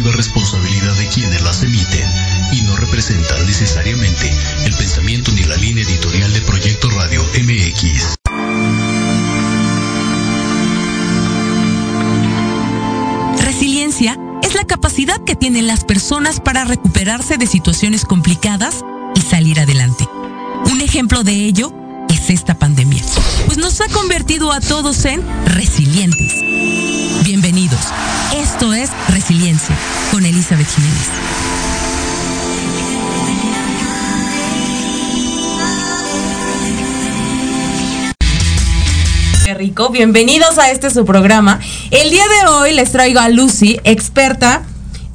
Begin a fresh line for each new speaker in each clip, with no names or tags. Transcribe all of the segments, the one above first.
exclusiva responsabilidad de quienes las emiten y no representan necesariamente el pensamiento ni la línea editorial de Proyecto Radio MX.
Resiliencia es la capacidad que tienen las personas para recuperarse de situaciones complicadas y salir adelante. Un ejemplo de ello es esta pandemia, pues nos ha convertido a todos en resilientes. Bienvenidos. Esto es Resiliencia con Elizabeth Jiménez.
Qué rico. Bienvenidos a este su programa. El día de hoy les traigo a Lucy, experta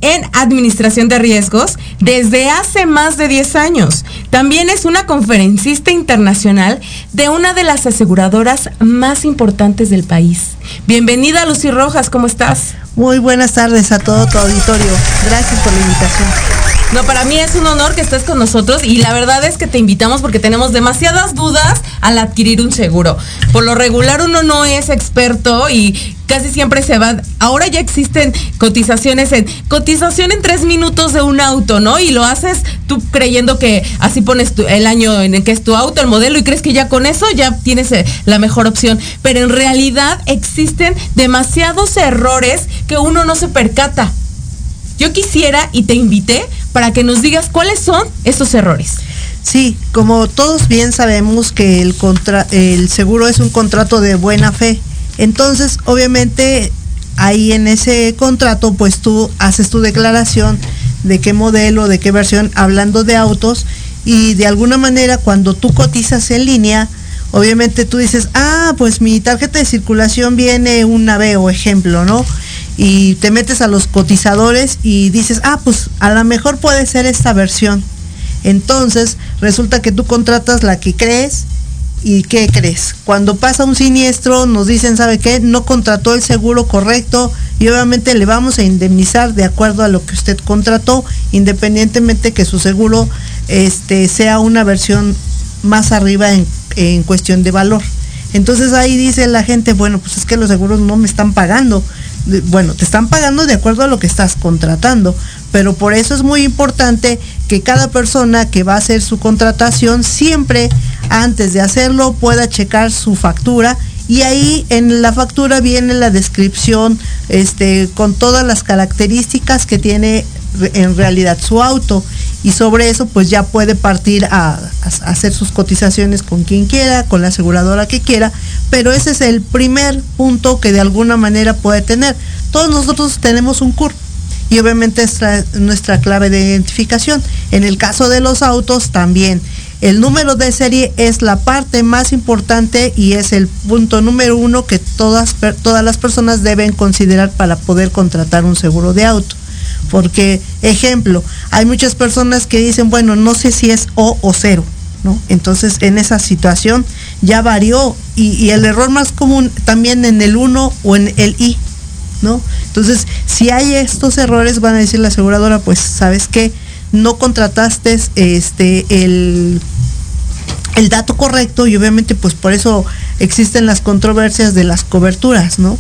en administración de riesgos desde hace más de 10 años. También es una conferencista internacional de una de las aseguradoras más importantes del país. Bienvenida Lucy Rojas, ¿cómo estás?
Muy buenas tardes a todo tu auditorio. Gracias por la invitación.
No, para mí es un honor que estés con nosotros y la verdad es que te invitamos porque tenemos demasiadas dudas al adquirir un seguro. Por lo regular uno no es experto y casi siempre se va. Ahora ya existen cotizaciones en cotización en tres minutos de un auto, ¿no? Y lo haces tú creyendo que así pones el año en el que es tu auto, el modelo y crees que ya con eso ya tienes eh, la mejor opción. Pero en realidad existen demasiados errores que uno no se percata. Yo quisiera y te invité para que nos digas cuáles son esos errores.
Sí, como todos bien sabemos que el, contra el seguro es un contrato de buena fe. Entonces, obviamente, ahí en ese contrato, pues tú haces tu declaración de qué modelo, de qué versión, hablando de autos, y de alguna manera cuando tú cotizas en línea, obviamente tú dices, ah, pues mi tarjeta de circulación viene una B o ejemplo, ¿no? Y te metes a los cotizadores y dices, ah, pues a lo mejor puede ser esta versión. Entonces resulta que tú contratas la que crees y ¿qué crees? Cuando pasa un siniestro nos dicen, ¿sabe qué? No contrató el seguro correcto y obviamente le vamos a indemnizar de acuerdo a lo que usted contrató, independientemente que su seguro este, sea una versión más arriba en, en cuestión de valor. Entonces ahí dice la gente, bueno, pues es que los seguros no me están pagando bueno, te están pagando de acuerdo a lo que estás contratando, pero por eso es muy importante que cada persona que va a hacer su contratación siempre antes de hacerlo pueda checar su factura y ahí en la factura viene la descripción este, con todas las características que tiene en realidad su auto y sobre eso pues ya puede partir a, hacer sus cotizaciones con quien quiera, con la aseguradora que quiera, pero ese es el primer punto que de alguna manera puede tener. Todos nosotros tenemos un CUR y obviamente es nuestra clave de identificación. En el caso de los autos también. El número de serie es la parte más importante y es el punto número uno que todas, todas las personas deben considerar para poder contratar un seguro de auto. Porque, ejemplo, hay muchas personas que dicen, bueno, no sé si es O o cero, ¿no? Entonces, en esa situación ya varió y, el error más común también en el 1 o en el I, ¿no? Entonces, si hay estos errores, van a decir la aseguradora, pues, ¿sabes qué? No contrataste este, el, el dato correcto y obviamente, pues, por eso existen las controversias de las coberturas, ¿no?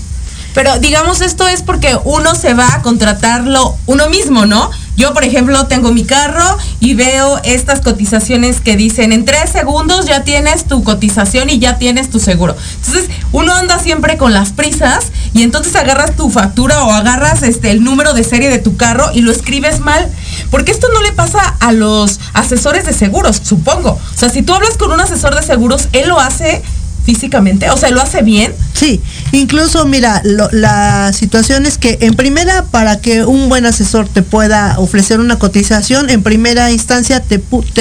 Pero digamos, esto es porque uno se va a contratarlo uno mismo, ¿no? Yo, por ejemplo, tengo mi carro y veo estas cotizaciones que dicen en tres segundos ya tienes tu cotización y ya tienes tu seguro. Entonces, uno anda siempre con las prisas y entonces agarras tu factura o agarras este el número de serie de tu carro y lo escribes mal. Porque esto no le pasa a los asesores de seguros, supongo. O sea, si tú hablas con un asesor de seguros, él lo hace físicamente? O sea, ¿lo hace bien?
Sí, incluso mira, la situación es que en primera, para que un buen asesor te pueda ofrecer una cotización, en primera instancia te,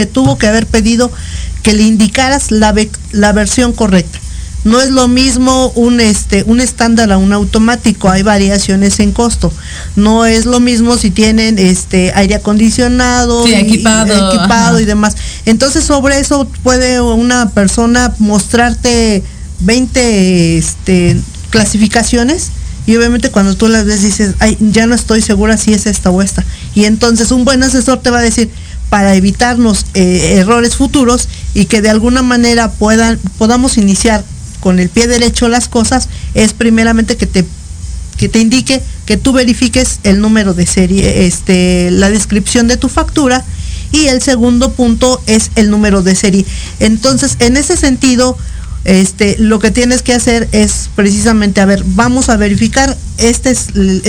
tuvo que haber pedido que le indicaras la, la versión correcta. No es lo mismo un, este, un estándar a un automático, hay variaciones en costo. No es lo mismo si tienen este, aire acondicionado,
equipado,
y, equipado y demás. Entonces sobre eso puede una persona mostrarte 20 este, clasificaciones y obviamente cuando tú las ves dices, Ay, ya no estoy segura si es esta o esta. Y entonces un buen asesor te va a decir, para evitarnos eh, errores futuros y que de alguna manera puedan, podamos iniciar con el pie derecho las cosas es primeramente que te que te indique que tú verifiques el número de serie, este, la descripción de tu factura y el segundo punto es el número de serie. Entonces, en ese sentido, este, lo que tienes que hacer es precisamente, a ver, vamos a verificar, este es,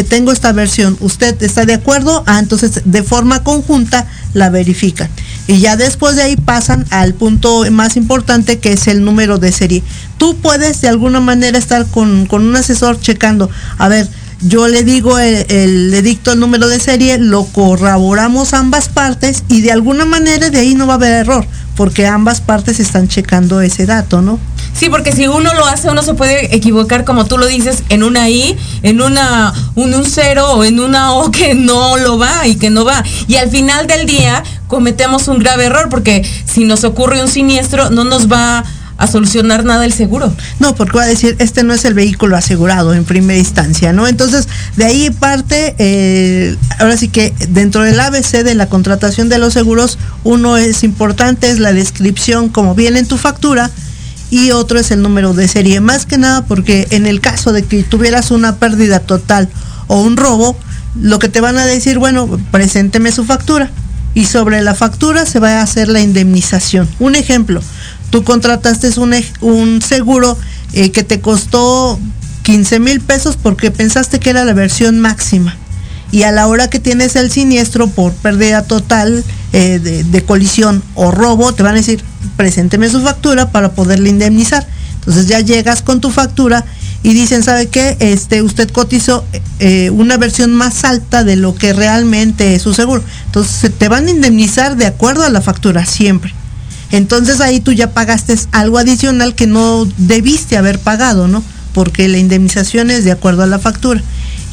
tengo esta versión, ¿usted está de acuerdo? Ah, entonces de forma conjunta la verifican. Y ya después de ahí pasan al punto más importante que es el número de serie. Tú puedes de alguna manera estar con, un asesor checando, a ver, yo le digo, el, le dicto el número de serie, lo corroboramos ambas partes y de alguna manera de ahí no va a haber error, porque ambas partes están checando ese dato, ¿no?
Sí, porque si uno lo hace, uno se puede equivocar, como tú lo dices, en una I, en una un, un cero o en una O que no lo va y que no va. Y al final del día cometemos un grave error, porque si nos ocurre un siniestro, no nos va a solucionar nada el seguro.
No, porque va a decir, este no es el vehículo asegurado en primera instancia, ¿no? Entonces, de ahí parte, eh, ahora sí que dentro del ABC de la contratación de los seguros, uno es importante, es la descripción como viene en tu factura, y otro es el número de serie. Más que nada porque en el caso de que tuvieras una pérdida total o un robo, lo que te van a decir, bueno, presénteme su factura. Y sobre la factura se va a hacer la indemnización. Un ejemplo, tú contrataste un, seguro eh, que te costó 15 mil pesos porque pensaste que era la versión máxima. Y a la hora que tienes el siniestro por pérdida total eh, de colisión o robo, te van a decir, presénteme su factura para poderle indemnizar. Entonces ya llegas con tu factura y dicen, ¿sabe qué? Este, usted cotizó eh, una versión más alta de lo que realmente es su seguro. Entonces te van a indemnizar de acuerdo a la factura siempre. Entonces ahí tú ya pagaste algo adicional que no debiste haber pagado, ¿no? Porque la indemnización es de acuerdo a la factura.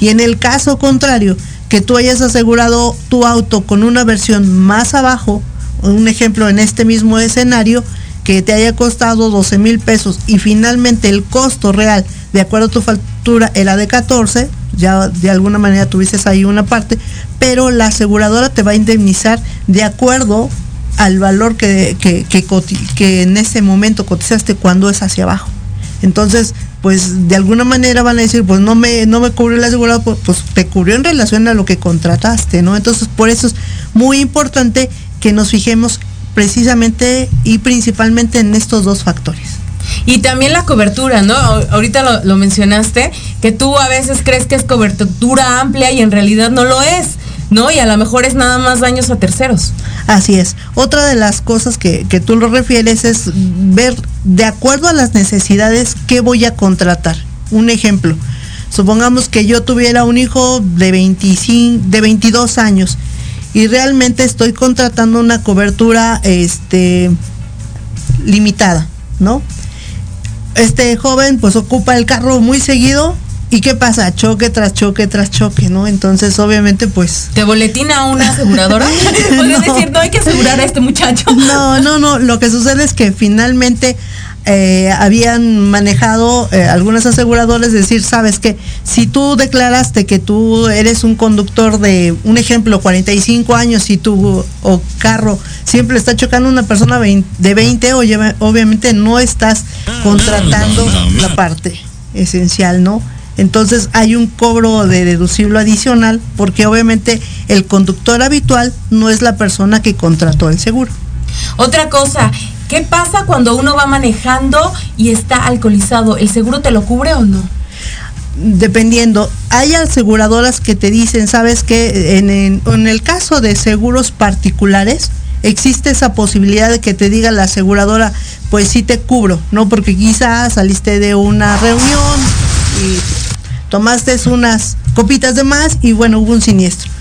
Y en el caso contrario, que tú hayas asegurado tu auto con una versión más abajo, un ejemplo en este mismo escenario, que te haya costado 12 mil pesos y finalmente el costo real, de acuerdo a tu factura, era de 14, ya de alguna manera tuviste ahí una parte, pero la aseguradora te va a indemnizar de acuerdo al valor que, que, que, en ese momento cotizaste cuando es hacia abajo. Entonces, pues de alguna manera van a decir, pues no me, no me cubrió la aseguradora, pues, pues te cubrió en relación a lo que contrataste, ¿no? Entonces, por eso es muy importante que nos fijemos precisamente y principalmente en estos dos factores.
Y también la cobertura, ¿no? Ahorita lo, mencionaste, que tú a veces crees que es cobertura amplia y en realidad no lo es, ¿no? Y a lo mejor es nada más daños a terceros.
Así es. Otra de las cosas que, que tú lo refieres es ver de acuerdo a las necesidades qué voy a contratar. Un ejemplo, supongamos que yo tuviera un hijo de, 25, de 22 años y realmente estoy contratando una cobertura este, limitada, ¿no? Este joven pues ocupa el carro muy seguido ¿Y qué pasa? Choque tras choque tras choque, ¿no? Entonces, obviamente, pues.
¿Te boletina una aseguradora? Podría decir, no hay que asegurar a este muchacho.
No, no, no. Lo que sucede es que finalmente eh, habían manejado eh, algunas aseguradoras decir, sabes que si tú declaraste que tú eres un conductor de, un ejemplo, 45 años y tu o carro siempre está chocando una persona de 20, oye, obviamente no estás contratando la parte esencial, ¿no? Entonces hay un cobro de deducible adicional porque obviamente el conductor habitual no es la persona que contrató el seguro.
Otra cosa, ¿Qué pasa cuando uno va manejando y está alcoholizado? ¿El seguro te lo cubre o no?
Dependiendo, hay aseguradoras que te dicen, sabes que en, el caso de seguros particulares, existe esa posibilidad de que te diga la aseguradora, pues sí te cubro, ¿no? Porque quizás saliste de una reunión y tomaste unas copitas de más y bueno, hubo un siniestro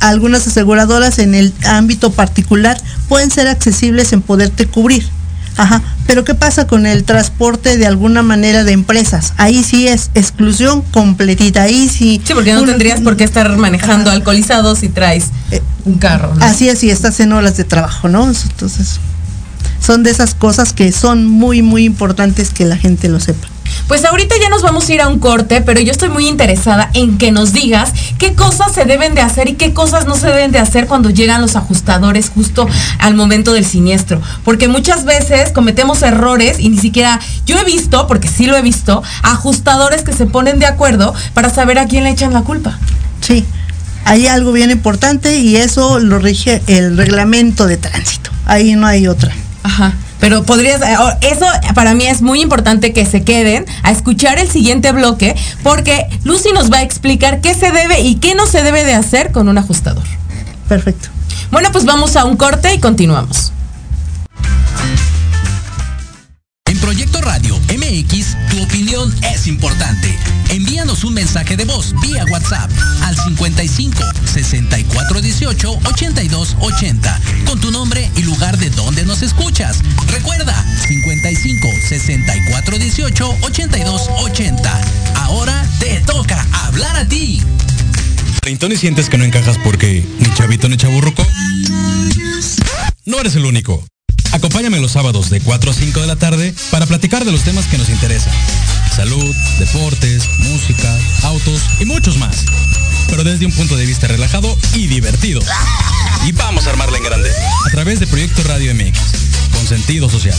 algunas aseguradoras en el ámbito particular pueden ser accesibles en poderte cubrir. Ajá, pero ¿qué pasa con el transporte de alguna manera de empresas? Ahí sí es exclusión completita, ahí sí.
Sí, porque no tendrías por qué estar manejando alcoholizado si traes eh, un carro.
Así es, y estás en horas de trabajo, ¿no? Entonces, son de esas cosas que son muy, muy importantes que la gente lo sepa.
Pues ahorita ya nos vamos a ir a un corte, pero yo estoy muy interesada en que nos digas qué cosas se deben de hacer y qué cosas no se deben de hacer cuando llegan los ajustadores justo al momento del siniestro. Porque muchas veces cometemos errores y ni siquiera yo he visto, porque sí lo he visto, ajustadores que se ponen de acuerdo para saber a quién le echan la culpa.
Sí, hay algo bien importante y eso lo rige el reglamento de tránsito. Ahí no hay otra.
Ajá. Pero podrías, eh, eso para mí es muy importante que se queden a escuchar el siguiente bloque porque Lucy nos va a explicar qué se debe y qué no se debe de hacer con un ajustador.
Perfecto.
Bueno, pues vamos a un corte y continuamos.
En Proyecto Radio MX, tu opinión es importante. Envíanos un mensaje de voz vía WhatsApp al 55 64 18 82 80 con tu nombre y lugar de donde nos escuchas. Recuerda 55 64 18 82 80. Ahora te toca hablar a ti.
¿Treintón y sientes que no encajas porque ni chavito ni chaburruco? No eres el único. Acompáñame los sábados de 4 a 5 de la tarde para platicar de los temas que nos interesan. Salud, deportes, música, autos y muchos más. Pero desde un punto de vista relajado y divertido. Y vamos a armarla en grande. A través de Proyecto Radio MX, con sentido social.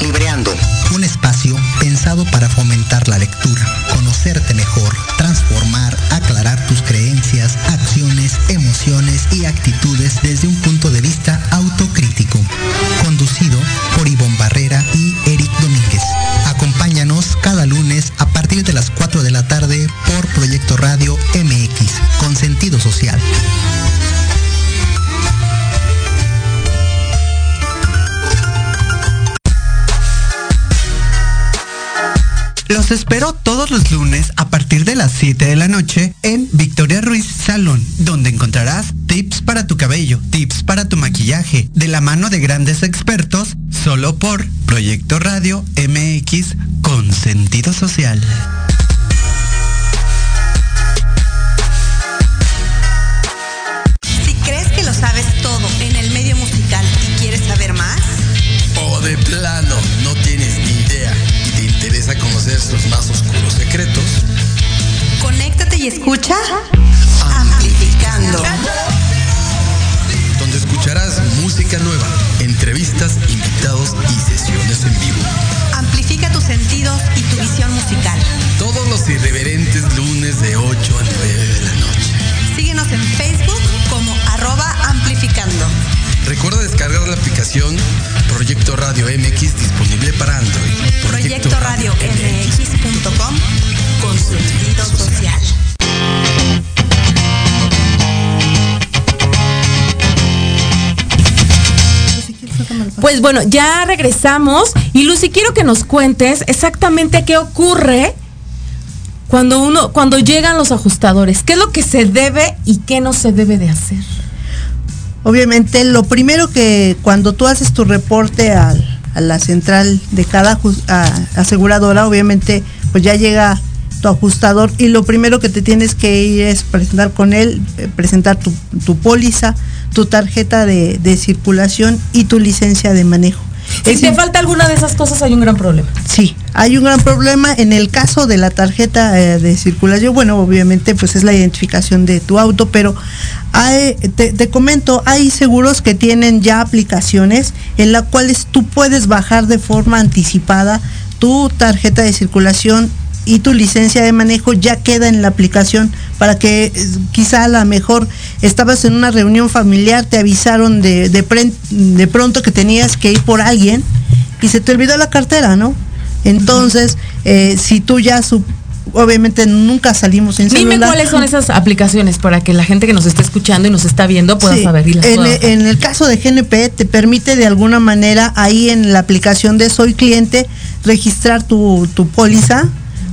Libreando, un espacio para fomentar la lectura, conocerte mejor, transformar, aclarar tus creencias, acciones, emociones y actitudes desde un punto de vista autocrítico. Conducido por Ivonne Barrera y Eric Domínguez. Acompáñanos cada lunes a partir de las 4 de la tarde por Proyecto Radio MX, con sentido social. Espero todos los lunes a partir de las 7 de la noche en Victoria Ruiz Salón, donde encontrarás tips para tu cabello, tips para tu maquillaje, de la mano de grandes expertos, solo por Proyecto Radio MX con sentido social.
Aplicación Proyecto Radio MX disponible para Android.
Proyecto Radio MX.com con sentido social.
Pues bueno, ya regresamos y Lucy, quiero que nos cuentes exactamente qué ocurre cuando uno, cuando llegan los ajustadores, qué es lo que se debe y qué no se debe de hacer.
Obviamente, lo primero que cuando tú haces tu reporte a la central de cada aseguradora, obviamente, pues ya llega tu ajustador y lo primero que te tienes que ir es presentar con él, eh, presentar tu, póliza, tu tarjeta de circulación y tu licencia de manejo.
Si te falta alguna de esas cosas hay un gran problema.
Sí, hay un gran problema en el caso de la tarjeta eh, de circulación. Bueno, obviamente, pues es la identificación de tu auto, pero hay- te, te comento, hay seguros que tienen ya aplicaciones en las cuales tú puedes bajar de forma anticipada tu tarjeta de circulación y tu licencia de manejo ya queda en la aplicación para que eh, quizá a lo mejor estabas en una reunión familiar, te avisaron de, de, de pronto que tenías que ir por alguien y se te olvidó la cartera, ¿no? Entonces, eh, si tú ya, su- obviamente nunca salimos en
Dime
celular.
cuáles son esas aplicaciones para que la gente que nos está escuchando y nos está viendo pueda
Sí,
saber y las
en,
pueda bajar.
en el caso de GNP te permite de alguna manera ahí en la aplicación de Soy Cliente registrar tu, tu póliza.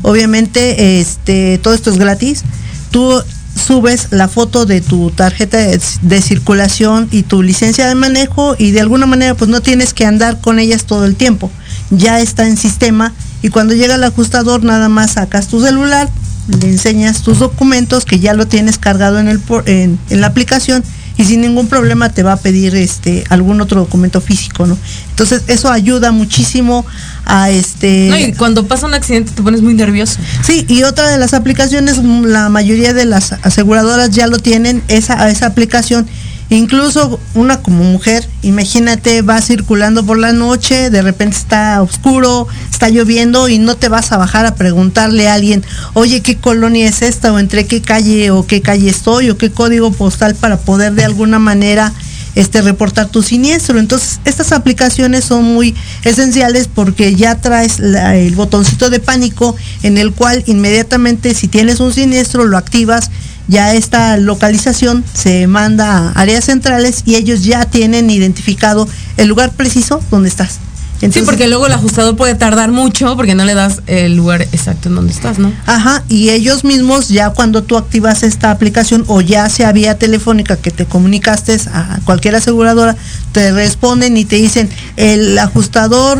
Obviamente este todo esto es gratis. Tú subes la foto de tu tarjeta de, circulación y tu licencia de manejo y de alguna manera pues no tienes que andar con ellas todo el tiempo. Ya está en sistema y cuando llega el ajustador nada más sacas tu celular, le enseñas tus documentos que ya lo tienes cargado en, el, en la aplicación y sin ningún problema te va a pedir este algún otro documento físico, ¿no? Entonces eso ayuda muchísimo a este.
No, y cuando pasa un accidente te pones muy nervioso.
Sí, y otra de las aplicaciones, la mayoría de las aseguradoras ya lo tienen, esa, esa aplicación Incluso una como mujer, imagínate, va circulando por la noche, de repente está oscuro, está lloviendo y no te vas a bajar a preguntarle a alguien, oye, ¿qué colonia es esta? o entre qué calle o qué calle estoy o qué código postal para poder de alguna manera este, reportar tu siniestro. Entonces, estas aplicaciones son muy esenciales porque ya traes el botoncito de pánico en el cual inmediatamente si tienes un siniestro lo activas ya esta localización se manda a áreas centrales y ellos ya tienen identificado el lugar preciso donde estás.
sí, porque luego el ajustador puede tardar mucho porque no le das el lugar exacto en donde estás, ¿no?
Ajá, y ellos mismos ya cuando tú activas esta aplicación o ya sea vía telefónica que te comunicaste a cualquier aseguradora, te responden y te dicen, el ajustador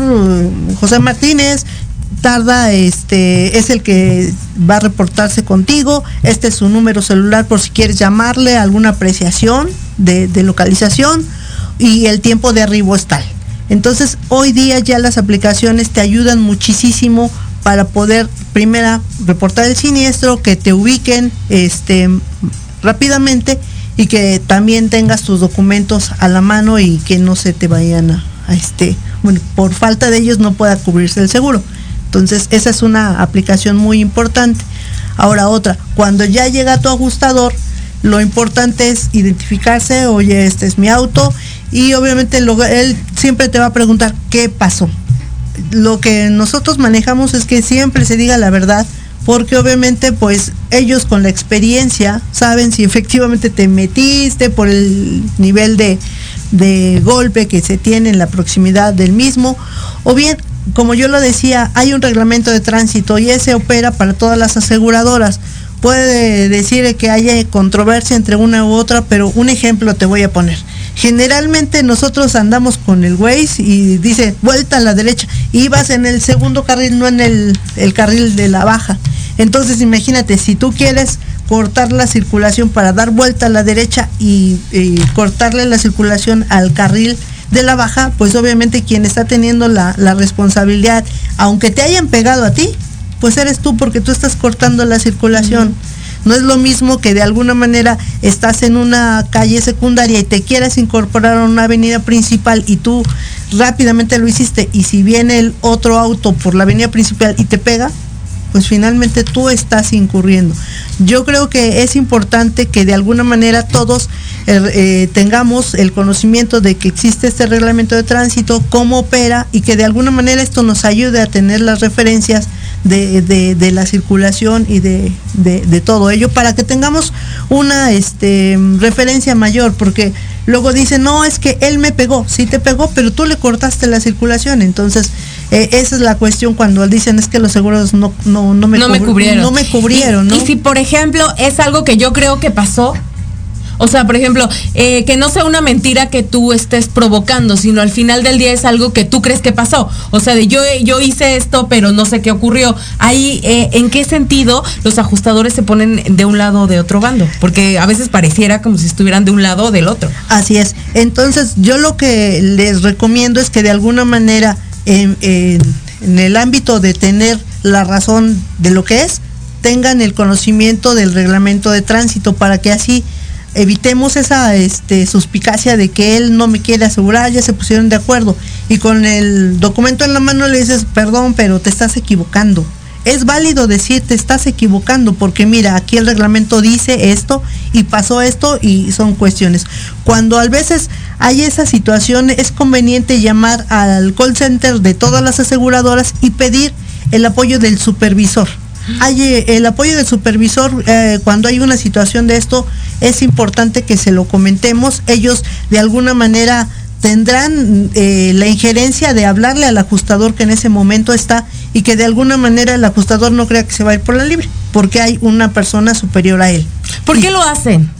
José Martínez tarda, este, es el que va a reportarse contigo, este es su número celular por si quieres llamarle alguna apreciación de, localización y el tiempo de arribo es tal. Entonces hoy día ya las aplicaciones te ayudan muchísimo para poder primera reportar el siniestro, que te ubiquen este, rápidamente y que también tengas tus documentos a la mano y que no se te vayan a, a este, bueno, por falta de ellos no pueda cubrirse el seguro. Entonces, esa es una aplicación muy importante. Ahora otra, cuando ya llega tu ajustador, lo importante es identificarse, oye, este es mi auto, y obviamente él siempre te va a preguntar qué pasó. Lo que nosotros manejamos es que siempre se diga la verdad, porque obviamente pues ellos con la experiencia saben si efectivamente te metiste por el nivel de, de golpe que se tiene en la proximidad del mismo, o bien como yo lo decía, hay un reglamento de tránsito y ese opera para todas las aseguradoras. Puede decir que haya controversia entre una u otra, pero un ejemplo te voy a poner. Generalmente nosotros andamos con el Waze y dice vuelta a la derecha y vas en el segundo carril, no en el, carril de la baja. Entonces imagínate, si tú quieres cortar la circulación para dar vuelta a la derecha y cortarle la circulación al carril de la baja, pues obviamente quien está teniendo la, responsabilidad, aunque te hayan pegado a ti, pues eres tú porque tú estás cortando la circulación. No es lo mismo que de alguna manera estás en una calle secundaria y te quieras incorporar a una avenida principal y tú rápidamente lo hiciste y si viene el otro auto por la avenida principal y te pega, pues finalmente tú estás incurriendo. Yo creo que es importante que de alguna manera todos eh, eh, tengamos el conocimiento de que existe este reglamento de tránsito, cómo opera y que de alguna manera esto nos ayude a tener las referencias de, la circulación y de, todo ello para que tengamos una este, referencia mayor, porque luego dicen, no, es que él me pegó, sí te pegó, pero tú le cortaste la circulación, entonces eh, esa es la cuestión cuando dicen es que los seguros no, no, no, me, cubrieron. No me cubrieron,
y si, por ejemplo, es algo que yo creo que pasó, o sea, por ejemplo, eh, que no sea una mentira que tú estés provocando, sino al final del día es algo que tú crees que pasó. O sea, de yo, yo hice esto, pero no sé qué ocurrió. Ahí, eh, ¿en qué sentido los ajustadores se ponen de un lado o de otro bando? Porque a veces pareciera como si estuvieran de un lado o del otro.
Así es. Entonces, yo lo que les recomiendo es que de alguna manera, en el ámbito de tener la razón de lo que es, tengan el conocimiento del reglamento de tránsito para que así evitemos esa este, suspicacia de que él no me quiere asegurar, ya se pusieron de acuerdo. Y con el documento en la mano le dices, perdón, pero te estás equivocando. Es válido decir te estás equivocando porque mira, aquí el reglamento dice esto y pasó esto y son cuestiones. Cuando a veces hay esa situación es conveniente llamar al call center de todas las aseguradoras y pedir el apoyo del supervisor hay eh, el apoyo del supervisor eh, cuando hay una situación de esto es importante que se lo comentemos ellos de alguna manera tendrán eh, la injerencia de hablarle al ajustador que en ese momento está y que de alguna manera el ajustador no crea que se va a ir por la libre porque hay una persona superior a él.
¿Por qué lo hacen?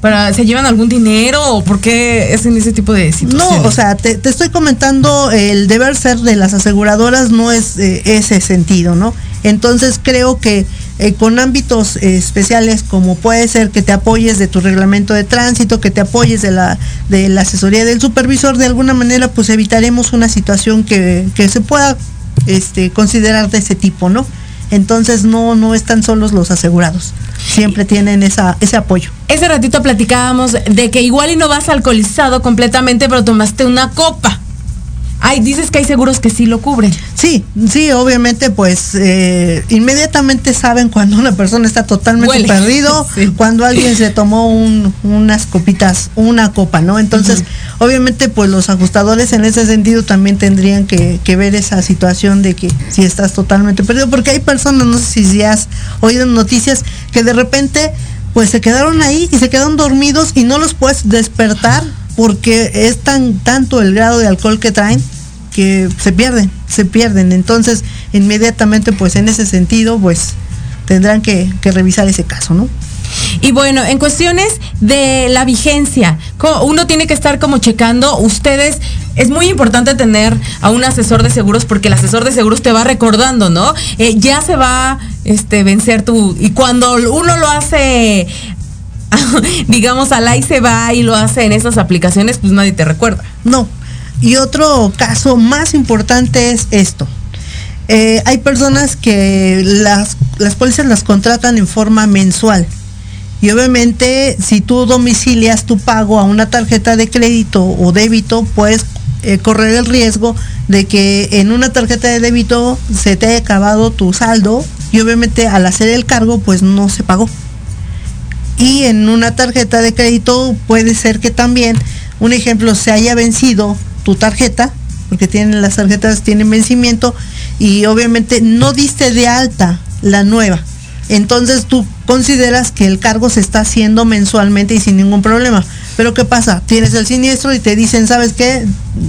¿Para, ¿Se llevan algún dinero o por qué hacen ese tipo de situaciones?
No, o sea, te, estoy comentando el deber ser de las aseguradoras no es ese sentido, ¿no? Entonces creo que eh, con ámbitos eh, especiales como puede ser que te apoyes de tu reglamento de tránsito, que te apoyes de la, de la asesoría del supervisor, de alguna manera pues evitaremos una situación que, que se pueda este, considerar de ese tipo, ¿no? Entonces no, no están solos los asegurados. Siempre tienen esa, ese apoyo.
Ese ratito platicábamos de que igual y no vas alcoholizado completamente, pero tomaste una copa. Ay, dices que hay seguros que sí lo cubren.
Sí, sí, obviamente, pues eh, inmediatamente saben cuando una persona está totalmente perdido, cuando alguien se tomó unas copitas, una copa, ¿no? Entonces, obviamente, pues los ajustadores en ese sentido también tendrían que, ver esa situación de que si estás totalmente perdido, porque hay personas, no sé si has oído noticias, que de repente, pues se quedaron ahí y se quedaron dormidos y no los puedes despertar porque es tan tanto el grado de alcohol que traen que se pierden, se pierden. Entonces, inmediatamente, pues en ese sentido, pues tendrán que, revisar ese caso, ¿no?
Y bueno, en cuestiones de la vigencia, uno tiene que estar como checando, ustedes, es muy importante tener a un asesor de seguros porque el asesor de seguros te va recordando, ¿no? Eh, ya se va este vencer tu, y cuando uno lo hace digamos, al ahí se va y lo hace en esas aplicaciones, pues nadie te recuerda.
No. Y otro caso más importante es esto. Eh, hay personas que las, las pólizas las contratan en forma mensual. Y obviamente si tú domicilias tu pago a una tarjeta de crédito o débito, puedes eh, correr el riesgo de que en una tarjeta de débito se te haya acabado tu saldo y obviamente al hacer el cargo pues no se pagó y en una tarjeta de crédito puede ser que también, un ejemplo, se haya vencido tu tarjeta, porque tienen las tarjetas tienen vencimiento y obviamente no diste de alta la nueva. Entonces tú consideras que el cargo se está haciendo mensualmente y sin ningún problema. Pero ¿qué pasa? Tienes el siniestro y te dicen, ¿sabes qué?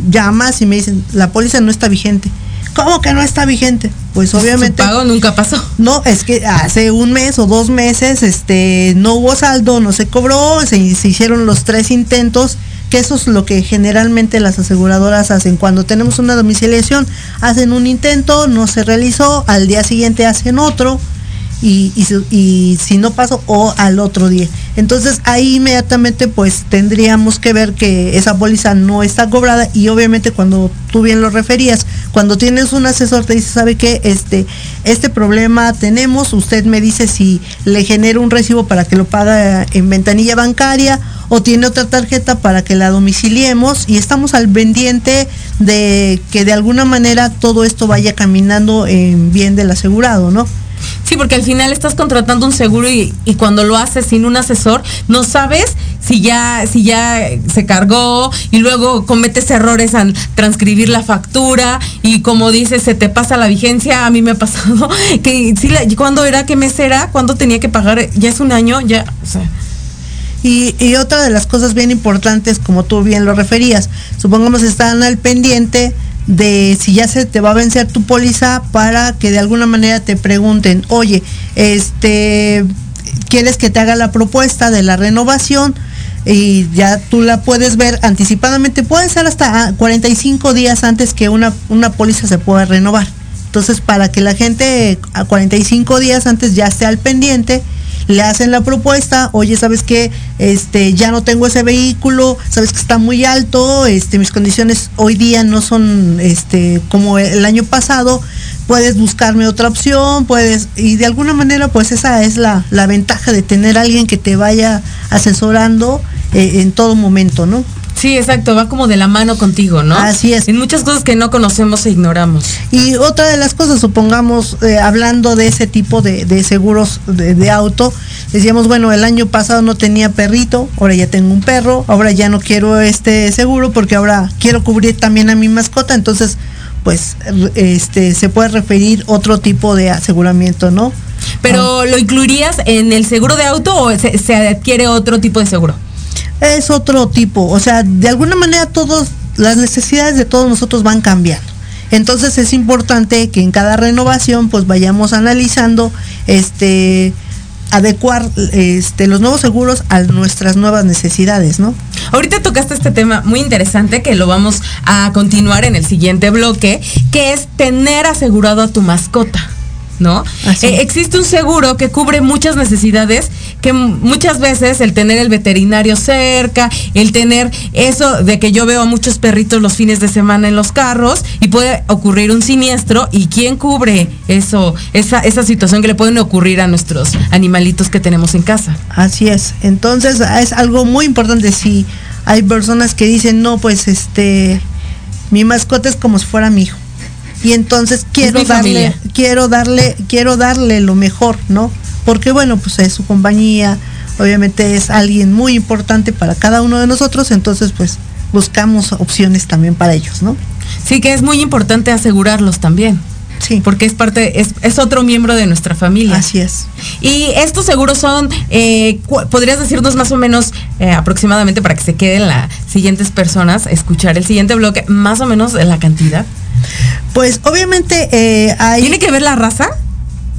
Llamas y me dicen, la póliza no está vigente. ¿Cómo que no está vigente? Pues obviamente.
Su pago nunca pasó.
No, es que hace un mes o dos meses este, no hubo saldo, no se cobró, se, se hicieron los tres intentos, que eso es lo que generalmente las aseguradoras hacen. Cuando tenemos una domiciliación, hacen un intento, no se realizó, al día siguiente hacen otro y, si no pasó o al otro día. Entonces ahí inmediatamente pues tendríamos que ver que esa póliza no está cobrada y obviamente cuando tú bien lo referías, cuando tienes un asesor te dice, ¿sabe qué? Este, este problema tenemos, usted me dice si le genera un recibo para que lo pague en ventanilla bancaria o tiene otra tarjeta para que la domiciliemos y estamos al pendiente de que de alguna manera todo esto vaya caminando en bien del asegurado, ¿no?
Sí, porque al final estás contratando un seguro y, cuando lo haces sin un asesor, no sabes si ya, si ya se cargó y luego cometes errores al transcribir la factura y como dices, se te pasa la vigencia. A mí me ha pasado que sí, cuando era, qué mes era, cuando tenía que pagar, ya es un año, ya, o sea.
Y, y, otra de las cosas bien importantes, como tú bien lo referías, supongamos están al pendiente de si ya se te va a vencer tu póliza para que de alguna manera te pregunten, oye, este, ¿quieres que te haga la propuesta de la renovación? Y ya tú la puedes ver anticipadamente, puede ser hasta 45 días antes que una, una póliza se pueda renovar. Entonces, para que la gente a 45 días antes ya esté al pendiente, le hacen la propuesta, oye, ¿sabes qué? Este, ya no tengo ese vehículo, sabes que está muy alto, este, mis condiciones hoy día no son este, como el año pasado, puedes buscarme otra opción, puedes, y de alguna manera, pues esa es la, ventaja de tener alguien que te vaya asesorando eh, en todo momento, ¿no?
Sí, exacto, va como de la mano contigo, ¿no?
Así es.
En muchas cosas que no conocemos e ignoramos.
Y otra de las cosas, supongamos, eh, hablando de ese tipo de, seguros de, auto, decíamos, bueno, el año pasado no tenía perrito, ahora ya tengo un perro, ahora ya no quiero este seguro porque ahora quiero cubrir también a mi mascota, entonces, pues, este, se puede referir otro tipo de aseguramiento, ¿no?
Pero, ¿lo incluirías en el seguro de auto o se adquiere otro tipo de seguro?
Es otro tipo. O sea, de alguna manera todos, las necesidades de todos nosotros van cambiando. Entonces es importante que en cada renovación pues vayamos analizando este adecuar este, los nuevos seguros a nuestras nuevas necesidades, ¿no?
Ahorita tocaste este tema muy interesante que lo vamos a continuar en el siguiente bloque, que es tener asegurado a tu mascota. ¿No? Eh, existe un seguro que cubre muchas necesidades que muchas veces el tener el veterinario cerca, el tener eso de que yo veo a muchos perritos los fines de semana en los carros y puede ocurrir un siniestro y quién cubre eso, esa, esa situación que le pueden ocurrir a nuestros animalitos que tenemos en casa.
Así es. Entonces es algo muy importante si hay personas que dicen, no, pues este, mi mascota es como si fuera mi hijo y entonces quiero darle, quiero darle, quiero darle lo mejor, ¿no? Porque bueno, pues es su compañía, obviamente es alguien muy importante para cada uno de nosotros, entonces pues buscamos opciones también para ellos, ¿no?
Sí, que es muy importante asegurarlos también. Sí. Porque es parte, es, otro miembro de nuestra familia.
Así es.
Y estos seguros son, eh, ¿podrías decirnos más o menos eh, aproximadamente para que se queden las siguientes personas, escuchar el siguiente bloque, más o menos la cantidad?
Pues obviamente eh, hay...
¿Tiene que ver la raza?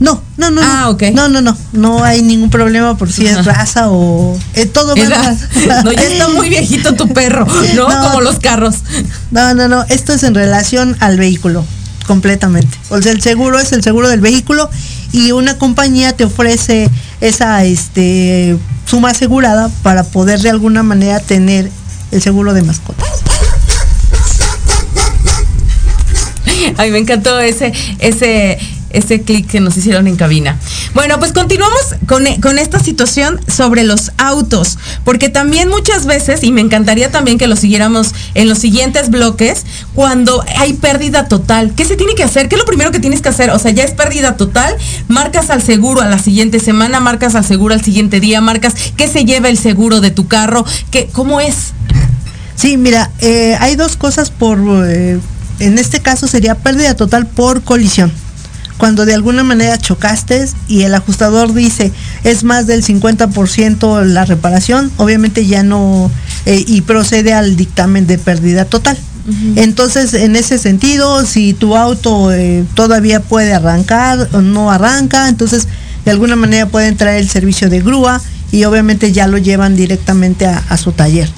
No, no, no.
Ah, ok.
No, no, no. No hay ningún problema por si es raza o eh, todo
va No, ya está muy viejito tu perro, ¿no? Como los carros.
No, no, no. Esto es en relación al vehículo, completamente. O sea, el seguro es el seguro del vehículo y una compañía te ofrece esa este suma asegurada para poder de alguna manera tener el seguro de mascotas.
Ay, me encantó ese, ese, ese clic que nos hicieron en cabina. Bueno, pues continuamos con, con, esta situación sobre los autos, porque también muchas veces, y me encantaría también que lo siguiéramos en los siguientes bloques, cuando hay pérdida total, ¿qué se tiene que hacer? ¿Qué es lo primero que tienes que hacer? O sea, ya es pérdida total, marcas al seguro a la siguiente semana, marcas al seguro al siguiente día, marcas qué se lleva el seguro de tu carro, ¿Qué, ¿cómo es?
Sí, mira, eh, hay dos cosas por... Eh, en este caso sería pérdida total por colisión. Cuando de alguna manera chocaste y el ajustador dice es más del 50% la reparación, obviamente ya no, eh, y procede al dictamen de pérdida total. Entonces, en ese sentido, si tu auto eh, todavía puede arrancar o no arranca, entonces de alguna manera puede entrar el servicio de grúa y obviamente ya lo llevan directamente a su taller.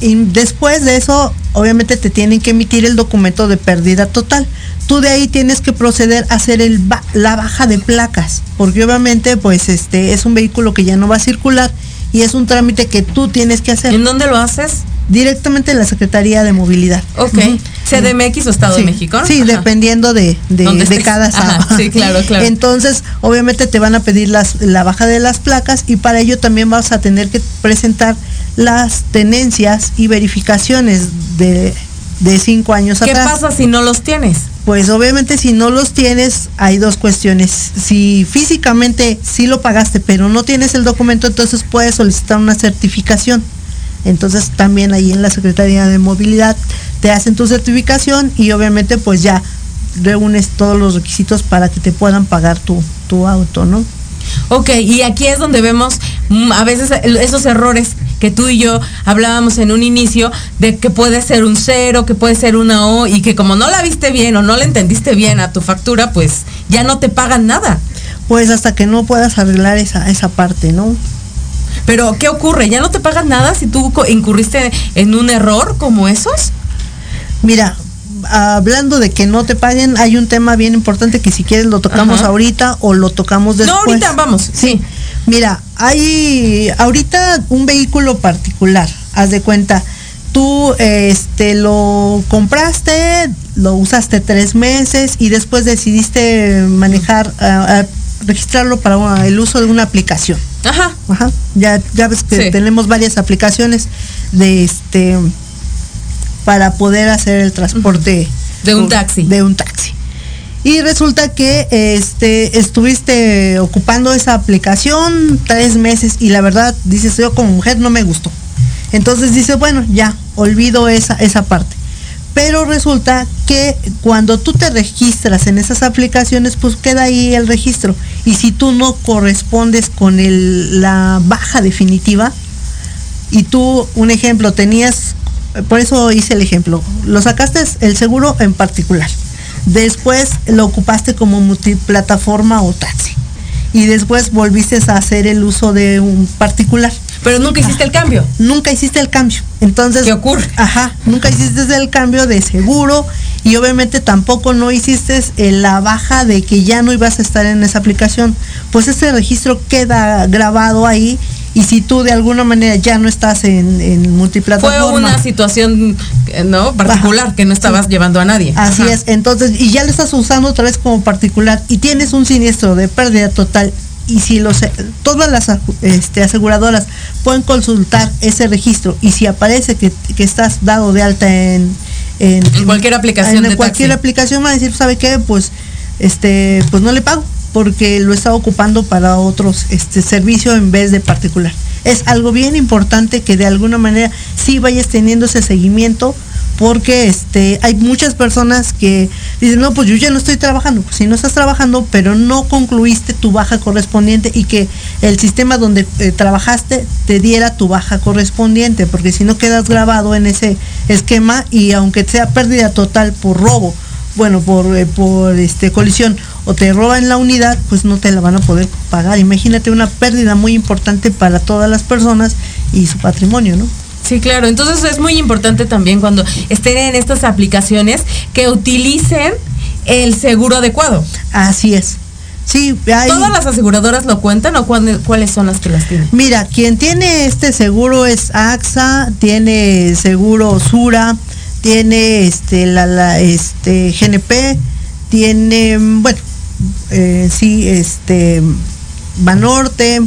Y después de eso, obviamente te tienen que emitir el documento de pérdida total. Tú de ahí tienes que proceder a hacer el la baja de placas, porque obviamente pues este es un vehículo que ya no va a circular y es un trámite que tú tienes que hacer.
¿En dónde lo haces?
Directamente en la Secretaría de Movilidad.
Ok. ¿CDMX o Estado de México?
Sí, dependiendo de, de, cada
estado. Sí, claro, claro.
Entonces, obviamente te van a pedir las, la baja de las placas y para ello también vas a tener que presentar las tenencias y verificaciones de, cinco años
atrás. ¿Qué pasa si no los tienes?
Pues obviamente si no los tienes hay dos cuestiones. Si físicamente sí lo pagaste pero no tienes el documento, entonces puedes solicitar una certificación. Entonces también ahí en la Secretaría de Movilidad te hacen tu certificación y obviamente pues ya reúnes todos los requisitos para que te puedan pagar tu, tu auto, ¿no?
Ok, y aquí es donde vemos mm, a veces esos errores que tú y yo hablábamos en un inicio de que puede ser un cero, que puede ser una O y que como no la viste bien o no la entendiste bien a tu factura, pues ya no te pagan nada.
Pues hasta que no puedas arreglar esa, esa parte, ¿no?
Pero, ¿qué ocurre? ¿Ya no te pagan nada si tú incurriste en un error como esos?
Mira, hablando de que no te paguen, hay un tema bien importante que si quieres lo tocamos ahorita o lo tocamos después.
No, ahorita vamos, sí.
Mira, hay ahorita un vehículo particular, haz de cuenta, tú este lo compraste, lo usaste tres meses y después decidiste manejar, registrarlo para el uso de una aplicación.
Ajá.
Ajá. Ya, ya ves que tenemos varias aplicaciones de este para poder hacer el transporte
de un taxi.
De un taxi. Y resulta que este estuviste ocupando esa aplicación tres meses y la verdad dices yo como mujer no me gustó. Entonces dice, bueno, ya, olvido esa, esa parte. Pero resulta que cuando tú te registras en esas aplicaciones, pues queda ahí el registro. Y si tú no correspondes con el, la baja definitiva, y tú, un ejemplo, tenías por eso hice el ejemplo. Lo sacaste el seguro en particular. Después lo ocupaste como multiplataforma o taxi. Y después volviste a hacer el uso de un particular.
Pero nunca hiciste el cambio.
Nunca hiciste el cambio. Entonces.
¿Qué ocurre?
Ajá. Nunca hiciste el cambio de seguro y obviamente tampoco no hiciste la baja de que ya no ibas a estar en esa aplicación, pues ese registro queda grabado ahí y si tú de alguna manera ya no estás en, en multiplataforma.
Fue una situación eh, no particular que no estabas llevando a nadie.
Así es, entonces, y ya lo estás usando otra vez como particular y tienes un siniestro de pérdida total. Y si los todas las este, aseguradoras pueden consultar ese registro y si aparece que, estás dado de alta en,
en, cualquier aplicación
en cualquier aplicación va a decir sabe qué pues este pues no le pago porque lo está ocupando para otros este servicio en vez de particular es algo bien importante que de alguna manera sí vayas teniendo ese seguimiento porque este, hay muchas personas que dicen, no, pues yo ya no estoy trabajando. Pues si no estás trabajando, pero no concluiste tu baja correspondiente y que el sistema donde eh, trabajaste te diera tu baja correspondiente, porque si no quedas grabado en ese esquema y aunque sea pérdida total por robo, bueno, por, eh, por este, colisión o te roban la unidad, pues no te la van a poder pagar. Imagínate una pérdida muy importante para todas las personas y su patrimonio, ¿no?
Sí, claro. Entonces es muy importante también cuando estén en estas aplicaciones que utilicen el seguro adecuado.
Así es. Sí,
¿Todas las aseguradoras lo cuentan o cuáles son las que las tienen?
Mira, quien tiene este seguro es AXA, tiene seguro Sura, tiene este la, este GNP, tiene bueno, eh, sí, este Banorte,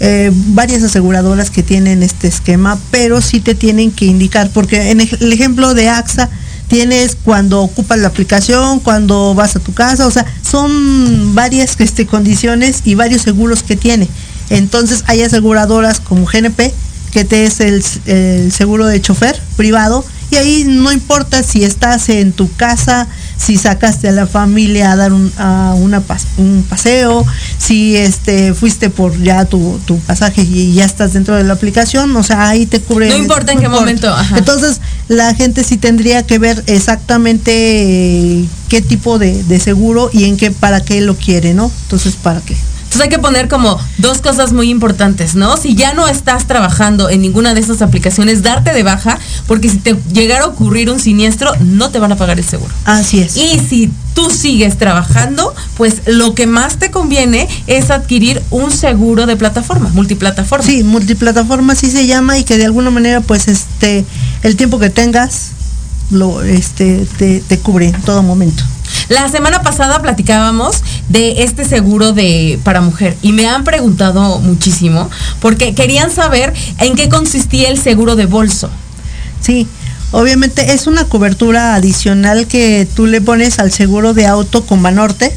eh, varias aseguradoras que tienen este esquema, pero sí te tienen que indicar, porque en el ejemplo de AXA tienes cuando ocupas la aplicación, cuando vas a tu casa, o sea, son varias este, condiciones y varios seguros que tiene. Entonces hay aseguradoras como GNP, que te es el seguro de chofer privado, y ahí no importa si estás en tu casa, si sacaste a la familia a dar un, a una un paseo, si este fuiste por ya tu, pasaje y ya estás dentro de la aplicación, o sea, ahí te cubre.
No importa en qué momento.
Entonces, la gente sí tendría que ver exactamente eh, qué tipo de, de seguro y en qué, para qué lo quiere, ¿no? Entonces, ¿para qué?
Entonces hay que poner como dos cosas muy importantes, ¿no? Si ya no estás trabajando en ninguna de esas aplicaciones, darte de baja, porque si te llegara a ocurrir un siniestro, no te van a pagar el seguro.
Así es.
Y si tú sigues trabajando, pues lo que más te conviene es adquirir un seguro de plataforma, multiplataforma.
Sí, multiplataforma sí se llama y que de alguna manera, pues este, el tiempo que tengas, lo, este, te, te cubre en todo momento.
La semana pasada platicábamos de este seguro de para mujer y me han preguntado muchísimo porque querían saber en qué consistía el seguro de bolso.
Sí, obviamente es una cobertura adicional que tú le pones al seguro de auto con Banorte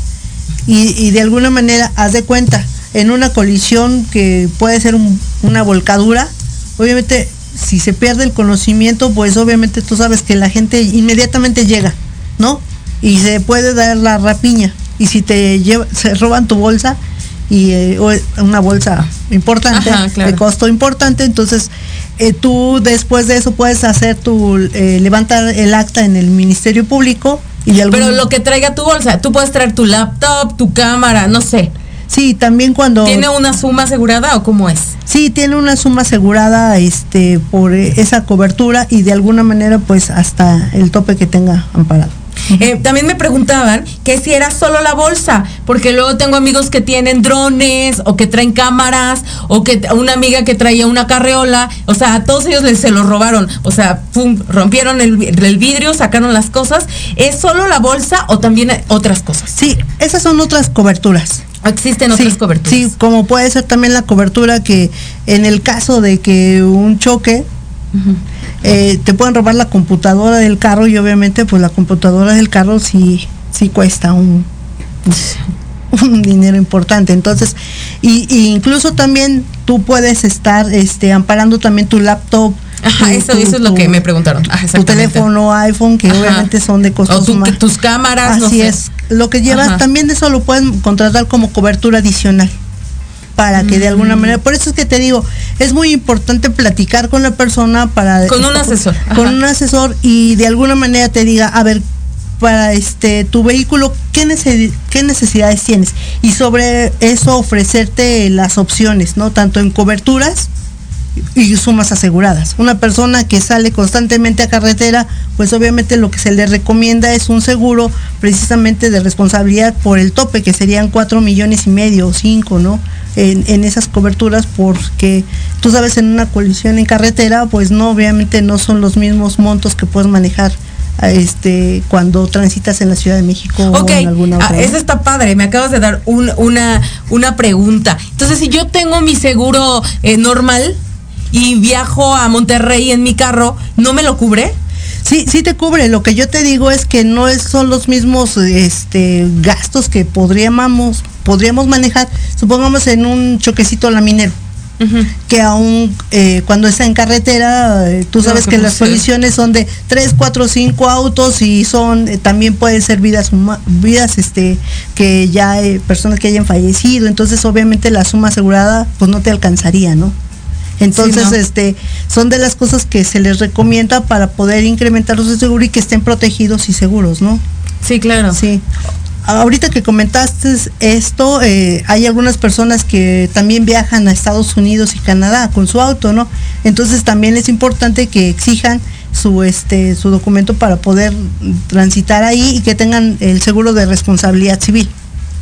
y, de alguna manera haz de cuenta en una colisión que puede ser una volcadura, obviamente si se pierde el conocimiento, pues obviamente tú sabes que la gente inmediatamente llega, ¿no? y se puede dar la rapiña. Y si te lleva, se roban tu bolsa y eh, una bolsa importante, de costo importante, entonces eh, tú después de eso puedes hacer tu, eh, levantar el acta en el Ministerio Público. Y
Pero lo que traiga tu bolsa, tú puedes traer tu laptop, tu cámara, no sé.
Sí, también cuando...
¿Tiene una suma asegurada o cómo es?
Sí, tiene una suma asegurada este, por esa cobertura y de alguna manera pues hasta el tope que tenga amparado.
Eh, también me preguntaban que si era solo la bolsa, porque luego tengo amigos que tienen drones o que traen cámaras o que una amiga que traía una carreola, o sea, a todos ellos les, se lo robaron, o sea, rompieron el, vidrio, sacaron las cosas. ¿Es solo la bolsa o también otras cosas?
Sí, esas son otras coberturas.
Existen otras coberturas.
Sí, como puede ser también la cobertura que en el caso de que un choque, eh, te pueden robar la computadora del carro y obviamente pues la computadora del carro sí, sí cuesta un, un dinero importante. Entonces, y, incluso también tú puedes estar este, amparando también tu laptop.
Ajá, eso, eso es lo que me preguntaron.
tu teléfono, iPhone, que obviamente son de costos
o tus cámaras.
Así es. Lo que llevas, también de eso lo pueden contratar como cobertura adicional para que de alguna manera, por eso es que te digo, es muy importante platicar con la persona para...
Con un asesor.
Con un asesor y de alguna manera te diga, a ver, para este tu vehículo ¿qué, qué necesidades tienes y sobre eso ofrecerte las opciones no tanto en coberturas y sumas aseguradas. Una persona que sale constantemente a carretera pues obviamente lo que se le recomienda es un seguro precisamente de responsabilidad por el tope, que serían cuatro millones y medio o cinco, ¿no? En, esas coberturas porque tú sabes en una colisión en carretera pues no obviamente no son los mismos montos que puedes manejar este cuando transitas en la Ciudad de México
o en alguna otra. Ah, eso está padre, me acabas de dar una, una pregunta. Entonces, si yo tengo mi seguro eh, normal y viajo a Monterrey en mi carro, ¿no me lo cubre?
Sí, sí te cubre. Lo que yo te digo es que no son los mismos este, gastos que podríamos, podríamos manejar, supongamos en un choquecito laminero que aún eh, cuando está en carretera, eh, tú sabes que, las colisiones son de 3, 4, 5 autos y son, eh, también pueden ser vidas, vidas este, que ya personas que hayan fallecido, entonces obviamente la suma asegurada pues no te alcanzaría, ¿no? Entonces, este, son de las cosas que se les recomienda para poder incrementar los seguros y que estén protegidos y seguros, ¿no?
Sí, claro.
Sí ahorita que comentaste esto, eh, hay algunas personas que también viajan a Estados Unidos y Canadá con su auto, ¿no? Entonces también es importante que exijan su este su documento para poder transitar ahí y que tengan el seguro de responsabilidad civil.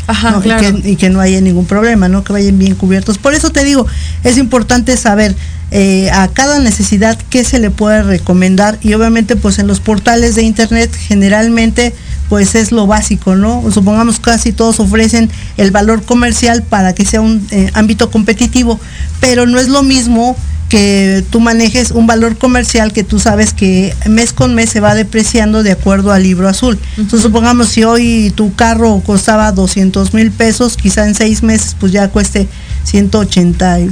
Ajá, claro.
y, que, no haya ningún problema, ¿no? Que vayan bien cubiertos. Por eso te digo, es importante saber eh, a cada necesidad qué se le puede recomendar y obviamente pues en los portales de internet generalmente pues es lo básico, ¿no? Supongamos casi todos ofrecen el valor comercial para que sea un eh, ámbito competitivo, pero no es lo mismo que tú manejes un valor comercial que tú sabes que mes con mes se va depreciando de acuerdo al libro azul. Entonces supongamos si hoy tu carro costaba 200 mil pesos, quizá en seis meses pues ya cueste 180 y,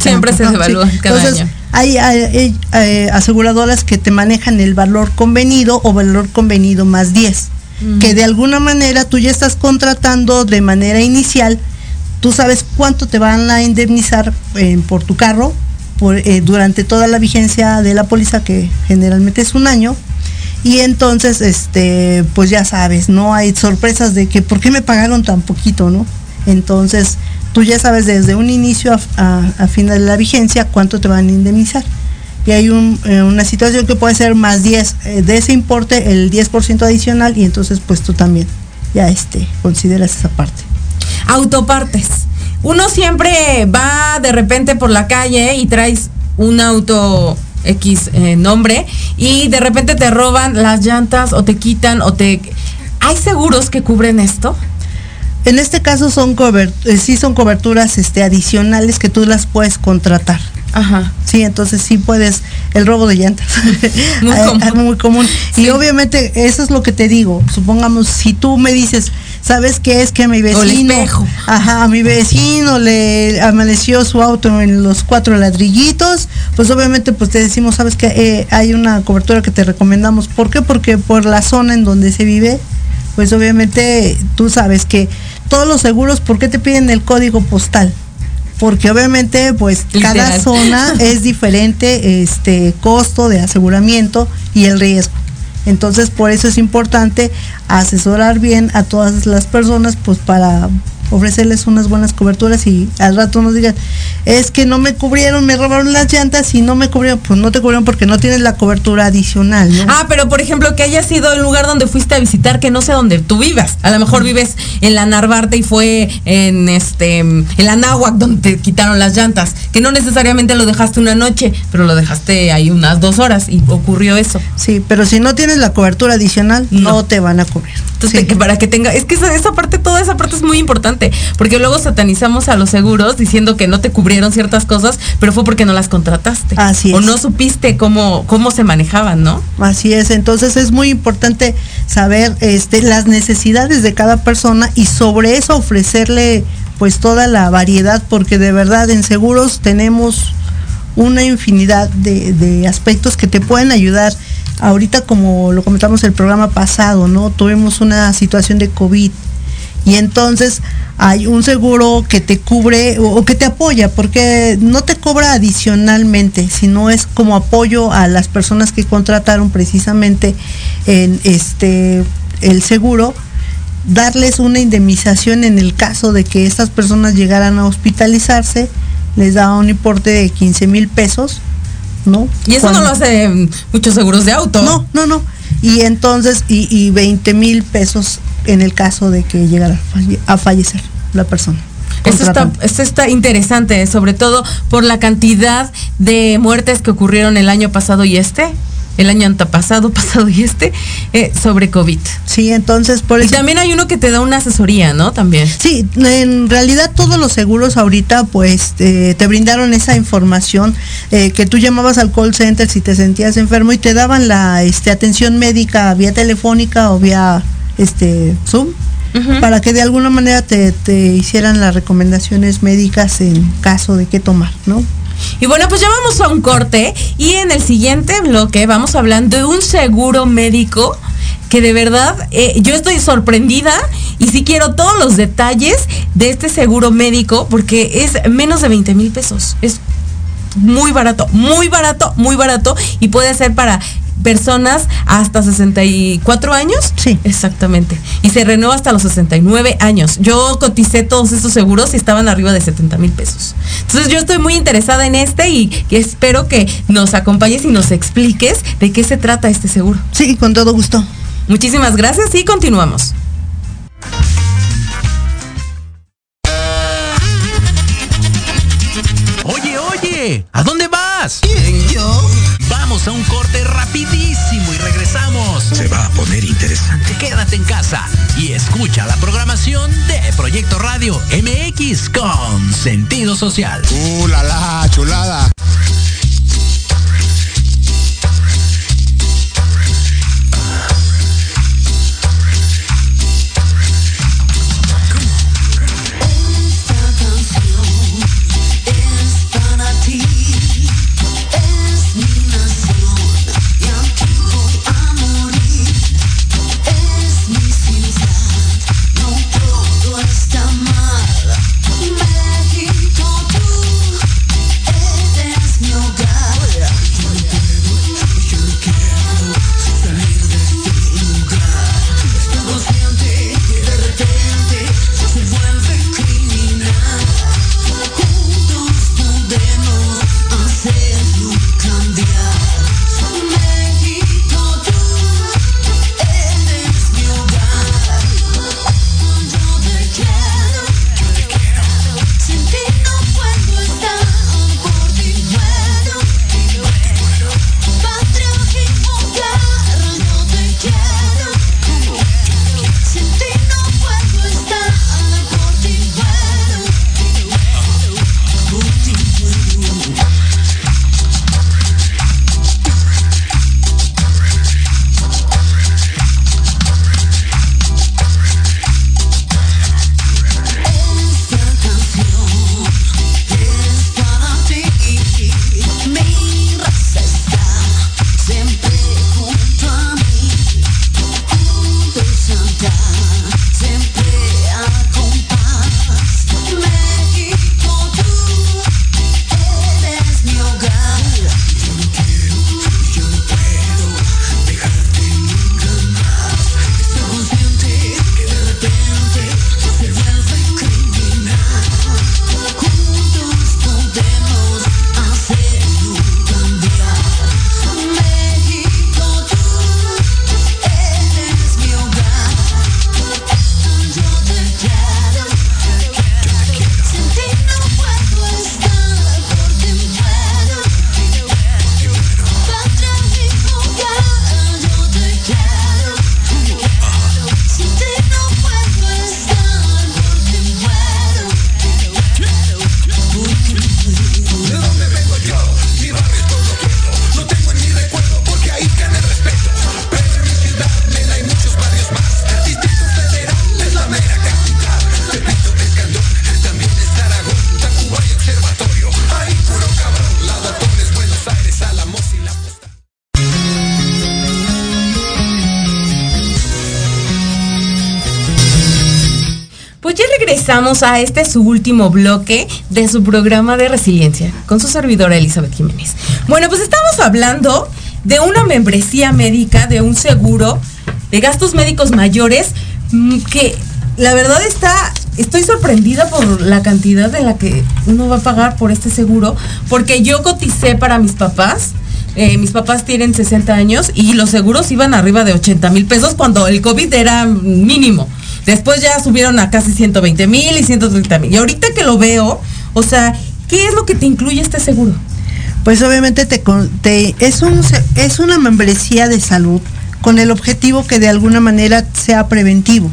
Siempre se devalúa cada Entonces,
Hay, hay, eh, aseguradoras que te manejan el valor convenido o valor convenido más 10 que de alguna manera tú ya estás contratando de manera inicial, tú sabes cuánto te van a indemnizar eh, por tu carro por, eh, durante toda la vigencia de la póliza, que generalmente es un año. Y entonces, este, pues ya sabes, no hay sorpresas de que por qué me pagaron tan poquito, ¿no? Entonces, tú ya sabes desde un inicio a, a final de la vigencia cuánto te van a indemnizar y hay eh, una situación que puede ser más 10 eh, de ese importe, el 10% adicional y entonces pues tú también ya este, consideras esa parte.
Autopartes. Uno siempre va de repente por la calle y traes un auto X eh, nombre y de repente te roban las llantas o te quitan o te... ¿Hay seguros que cubren esto?
En este caso son sí son coberturas este, adicionales que tú las puedes contratar.
Ajá.
Sí, entonces sí puedes, el robo de llantas. Muy común. muy común. Y obviamente eso es lo que te digo. Supongamos, si tú me dices, ¿sabes qué es que mi vecino? Ajá, a mi vecino le amaneció su auto en los cuatro ladrillitos, pues obviamente pues te decimos, ¿sabes que eh, hay una cobertura que te recomendamos. ¿Por qué? Porque por la zona en donde se vive, pues obviamente tú sabes que todos los seguros, ¿por qué te piden el código postal? Porque obviamente pues cada zona es diferente este costo de aseguramiento y el riesgo. Entonces por eso es importante asesorar bien a todas las personas pues para ofrecerles unas buenas coberturas y al rato nos digan, es que no me cubrieron, me robaron las llantas y no me cubrieron, pues no te cubrieron porque no tienes la cobertura adicional, ¿no?
Ah, pero por ejemplo, que haya sido el lugar donde fuiste a visitar, que no sé dónde tú vivas. A lo mejor vives en la Narvarte y fue en este en la Náhuac donde te quitaron las llantas, que no necesariamente lo dejaste una noche, pero lo dejaste ahí unas dos horas y ocurrió eso.
Sí, pero si no tienes la cobertura adicional, no, te van a cubrir.
Entonces, que para que tenga, es que esa parte, toda esa parte es muy importante porque luego satanizamos a los seguros diciendo que no te cubrieron ciertas cosas, pero fue porque no las contrataste.
Así es.
O no supiste cómo, cómo se manejaban, ¿no?
Así es, entonces es muy importante saber este, las necesidades de cada persona y sobre eso ofrecerle pues toda la variedad, porque de verdad en seguros tenemos una infinidad de, de, aspectos que te pueden ayudar. Ahorita, como lo comentamos el programa pasado, ¿no? Tuvimos una situación de COVID y entonces hay un seguro que te cubre o, que te apoya, porque no te cobra adicionalmente, sino es como apoyo a las personas que contrataron precisamente en este el seguro, darles una indemnización en el caso de que estas personas llegaran a hospitalizarse, les da un importe de 15 mil pesos ¿no?
Y eso no lo hace muchos seguros de auto.
No, no, no. Y entonces, y, y 20 mil pesos en el caso de que llegara a falle- a fallecer la persona.
Esto está, esto está interesante, sobre todo por la cantidad de muertes que ocurrieron el año pasado y este, el año antepasado, pasado y este, eh, sobre COVID.
Sí, entonces por
Y
eso.
también hay uno que te da una asesoría, ¿no? También.
Sí, en realidad todos los seguros ahorita pues eh, te brindaron esa información eh, que tú llamabas al call center si te sentías enfermo y te daban la este, atención médica vía telefónica o vía este Zoom para que de alguna manera te, te hicieran las recomendaciones médicas en caso de qué tomar, ¿no?
Y bueno, pues ya vamos a un corte y en el siguiente bloque vamos hablando de un seguro médico que de verdad eh, yo estoy sorprendida y sí quiero todos los detalles de este seguro médico porque es menos de 20 mil pesos. Es muy barato, muy barato, muy barato y puede ser para personas hasta 64 años.
Sí.
Exactamente. Y se renueva hasta los 69 años. Yo coticé todos estos seguros y estaban arriba de 70 mil pesos. Entonces yo estoy muy interesada en este y, espero que nos acompañes y nos expliques de qué se trata este seguro.
Sí, con todo gusto.
Muchísimas gracias y continuamos.
¿A dónde vas?
¿Quién, yo?
Vamos a un corte rapidísimo y regresamos.
Se va a poner interesante.
Quédate en casa y escucha la programación de Proyecto Radio MX con sentido social.
¡Uh, la, la, chulada!
Pues ya regresamos a este su último bloque de su programa de resiliencia con su servidora Elizabeth Jiménez. Bueno, pues estamos hablando de una membresía médica, de un seguro de gastos médicos mayores mm, que la verdad está estoy sorprendida por la cantidad de la que uno va a pagar por este seguro, porque yo coticé para mis papás. Eh, mis papás tienen 60 años y los seguros iban arriba de 80 mil pesos cuando el COVID era mínimo. Después ya subieron a casi 120 mil y 130 mil. Y ahorita que lo veo, o sea, ¿qué es lo que te incluye este seguro?
Pues obviamente te, te es, un, es una membresía de salud con el objetivo que de alguna manera sea preventivo.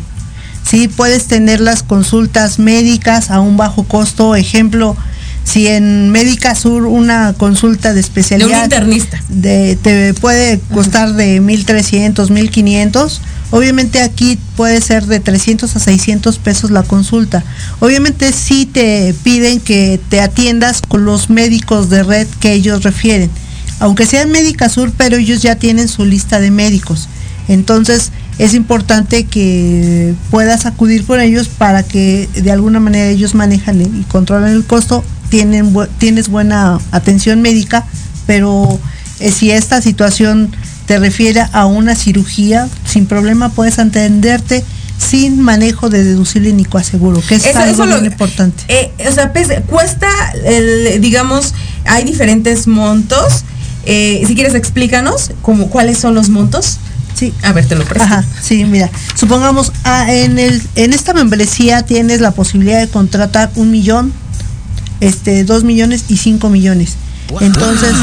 Sí, puedes tener las consultas médicas a un bajo costo, ejemplo, si en Médica Sur una consulta de especialidad
de un internista
de, te puede costar de 1300, 1500, obviamente aquí puede ser de 300 a 600 pesos la consulta. Obviamente sí te piden que te atiendas con los médicos de red que ellos refieren. Aunque sean Médica Sur, pero ellos ya tienen su lista de médicos. Entonces, es importante que puedas acudir con ellos para que de alguna manera ellos manejan y controlan el costo tienen, tienes buena atención médica, pero eh, si esta situación te refiere a una cirugía, sin problema puedes atenderte sin manejo de deducible ni coaseguro, que es algo muy importante.
Eh, o sea, pues, cuesta, digamos, hay diferentes montos. Eh, si quieres, explícanos como, cuáles son los montos.
Sí.
A ver, te lo presento. Ajá,
sí, mira. Supongamos, ah, en, el, en esta membresía tienes la posibilidad de contratar un millón este, 2 millones y 5 millones. Entonces,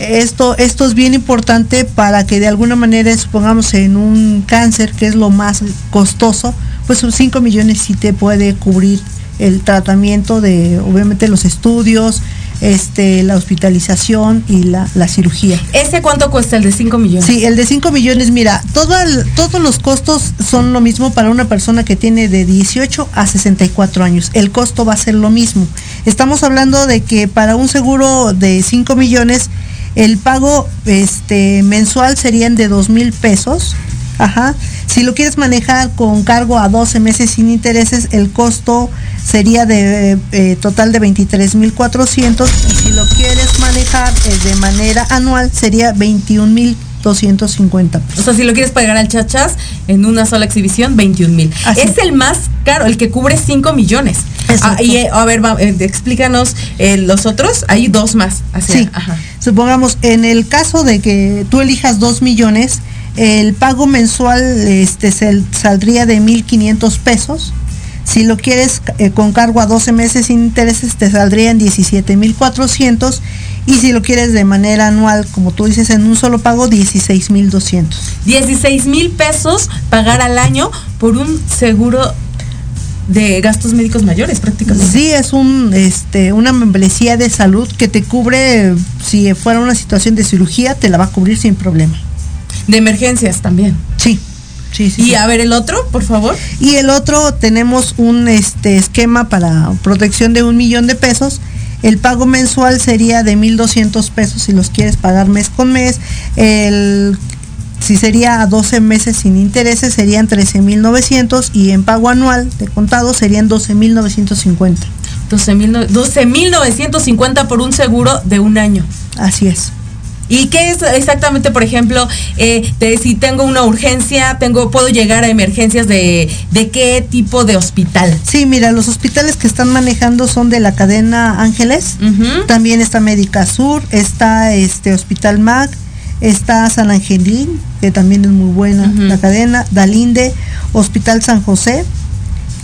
esto, esto es bien importante para que de alguna manera, supongamos en un cáncer, que es lo más costoso, pues 5 millones sí te puede cubrir el tratamiento de, obviamente, los estudios, este, la hospitalización y la, cirugía.
¿Ese cuánto cuesta el de 5 millones?
Sí, el de 5 millones, mira, todo todos los costos son lo mismo para una persona que tiene de 18 a 64 años. El costo va a ser lo mismo. Estamos hablando de que para un seguro de 5 millones, el pago este, mensual serían de 2 mil pesos. Ajá. Si lo quieres manejar con cargo a 12 meses sin intereses, el costo sería de eh, total de 23.400 y si lo quieres manejar eh, de manera anual sería 21.250
O sea, si lo quieres pagar al chachas en una sola exhibición, 21 mil. Es el más caro, el que cubre 5 millones. Ah, y eh, a ver, explícanos los otros. Hay dos más.
sí. Supongamos, en el caso de que tú elijas 2 millones, el pago mensual este, saldría de 1.500 pesos si lo quieres eh, con cargo a 12 meses sin intereses, te saldrían 17.400 y si lo quieres de manera anual, como tú dices, en un solo pago, 16.200.
16 mil pesos pagar al año por un seguro de gastos médicos mayores prácticamente.
Sí, es un, este, una membresía de salud que te cubre, si fuera una situación de cirugía, te la va a cubrir sin problema.
De emergencias también.
Sí
y a ver el otro, por favor.
Y el otro tenemos un este esquema para protección de un millón de pesos. El pago mensual sería de 1.200 pesos si los quieres pagar mes con mes. El, si sería a 12 meses sin intereses serían 13.900 y en pago anual de contado serían 12.950.
12.950 por un seguro de un año.
Así es.
¿Y qué es exactamente, por ejemplo, eh, si tengo una urgencia, tengo, puedo llegar a emergencias de, de qué tipo de hospital?
Sí, mira, los hospitales que están manejando son de la cadena Ángeles, también está Médica Sur, está este Hospital MAC, está San Angelín, que también es muy buena la cadena, Dalinde, Hospital San José,